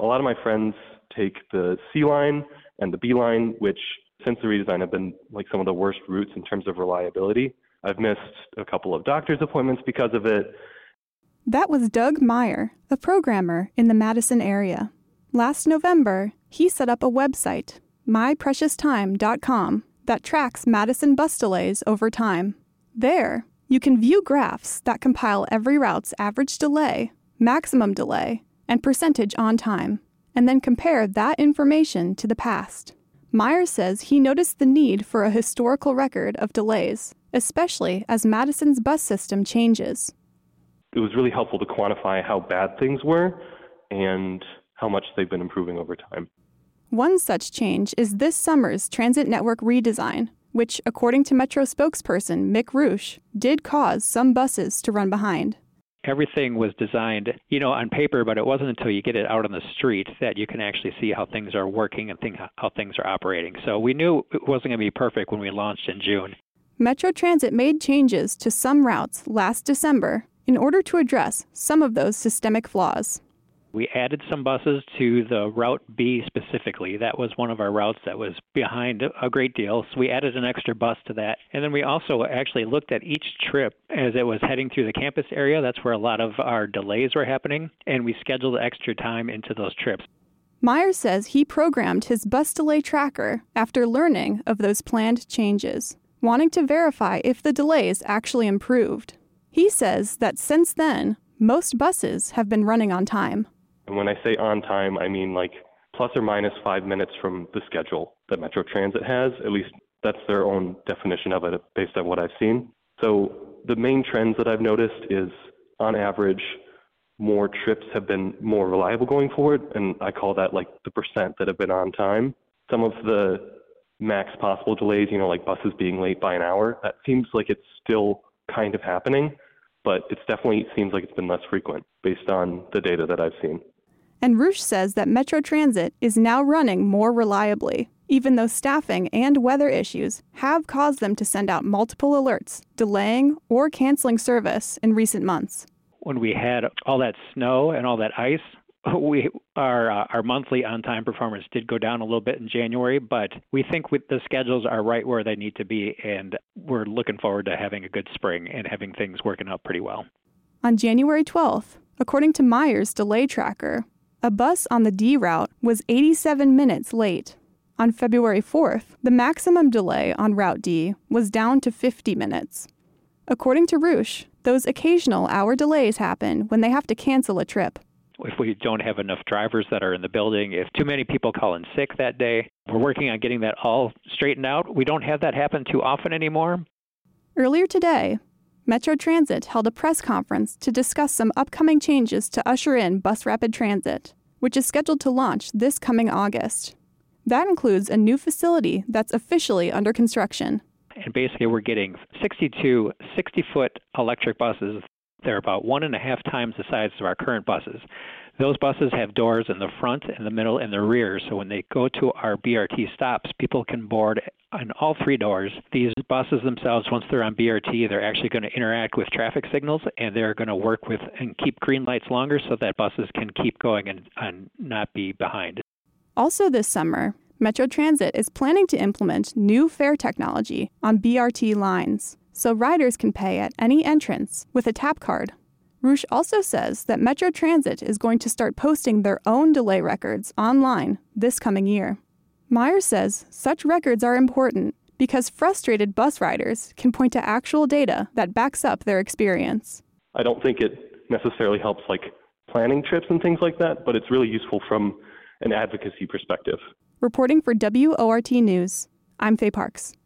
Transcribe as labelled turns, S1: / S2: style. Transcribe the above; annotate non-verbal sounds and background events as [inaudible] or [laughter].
S1: A lot of my friends take the C line and the B line, which since the redesign have been like some of the worst routes in terms of reliability. I've missed a couple of doctor's appointments because of it.
S2: That was Doug Meier, a programmer in the Madison area. Last November, he set up a website, myprecioustime.com, that tracks Madison bus delays over time. There, you can view graphs that compile every route's average delay, maximum delay, and percentage on time, and then compare that information to the past. Meier says he noticed the need for a historical record of delays, especially as Madison's bus system changes.
S1: It was really helpful to quantify how bad things were and how much they've been improving over time.
S2: One such change is this summer's transit network redesign, which, according to Metro spokesperson Mick Rusch, did cause some buses to run behind
S3: everything was designed, you know, on paper, but it wasn't until you get it out on the street that you can actually see how things are working and think how things are operating. So we knew it wasn't going to be perfect when we launched in June.
S2: Metro Transit made changes to some routes last December in order to address some of those systemic flaws.
S3: We added some buses to the Route B specifically. That was one of our routes that was behind a great deal. So we added an extra bus to that. And then we also actually looked at each trip as it was heading through the campus area. That's where a lot of our delays were happening. And we scheduled extra time into those trips.
S2: Myers says he programmed his bus delay tracker after learning of those planned changes, wanting to verify if the delays actually improved. He says that since then, most buses have been running on time.
S1: And when I say on time, I mean like plus or minus five minutes from the schedule that Metro Transit has. At least that's their own definition of it based on what I've seen. So the main trends that I've noticed is on average, more trips have been more reliable going forward. And I call that like the percent that have been on time. Some of the max possible delays, you know, like buses being late by an hour, that seems like it's still kind of happening, but it's definitely seems like it's been less frequent based on the data that I've seen.
S2: And Rusch says that Metro Transit is now running more reliably, even though staffing and weather issues have caused them to send out multiple alerts, delaying or canceling service in recent months.
S3: When we had all that snow and all that ice, [laughs] we our uh, our monthly on time performance did go down a little bit in January, but we think with the schedules are right where they need to be, and we're looking forward to having a good spring and having things working out pretty well.
S2: On January 12th, according to Meier's Delay Tracker, a bus on the D route was 87 minutes late. On February 4th, the maximum delay on Route D was down to 50 minutes. According to Rusch, those occasional hour delays happen when they have to cancel a trip.
S3: If we don't have enough drivers that are in the building, if too many people call in sick that day, we're working on getting that all straightened out. We don't have that happen too often anymore.
S2: Earlier today, Metro Transit held a press conference to discuss some upcoming changes to usher in Bus Rapid Transit, which is scheduled to launch this coming August. That includes a new facility that's officially under construction.
S3: And basically, we're getting 62 60 foot electric buses. They're about one and a half times the size of our current buses. Those buses have doors in the front, in the middle, and the rear. So when they go to our BRT stops, people can board on all three doors. These buses themselves, once they're on BRT, they're actually going to interact with traffic signals and they're going to work with and keep green lights longer so that buses can keep going and, and not be behind.
S2: Also, this summer, Metro Transit is planning to implement new fare technology on BRT lines so riders can pay at any entrance with a tap card. Rusch also says that Metro Transit is going to start posting their own delay records online this coming year. Myers says such records are important because frustrated bus riders can point to actual data that backs up their experience.
S1: I don't think it necessarily helps like planning trips and things like that, but it's really useful from an advocacy perspective.
S2: Reporting for WORT News, I'm Faye Parks.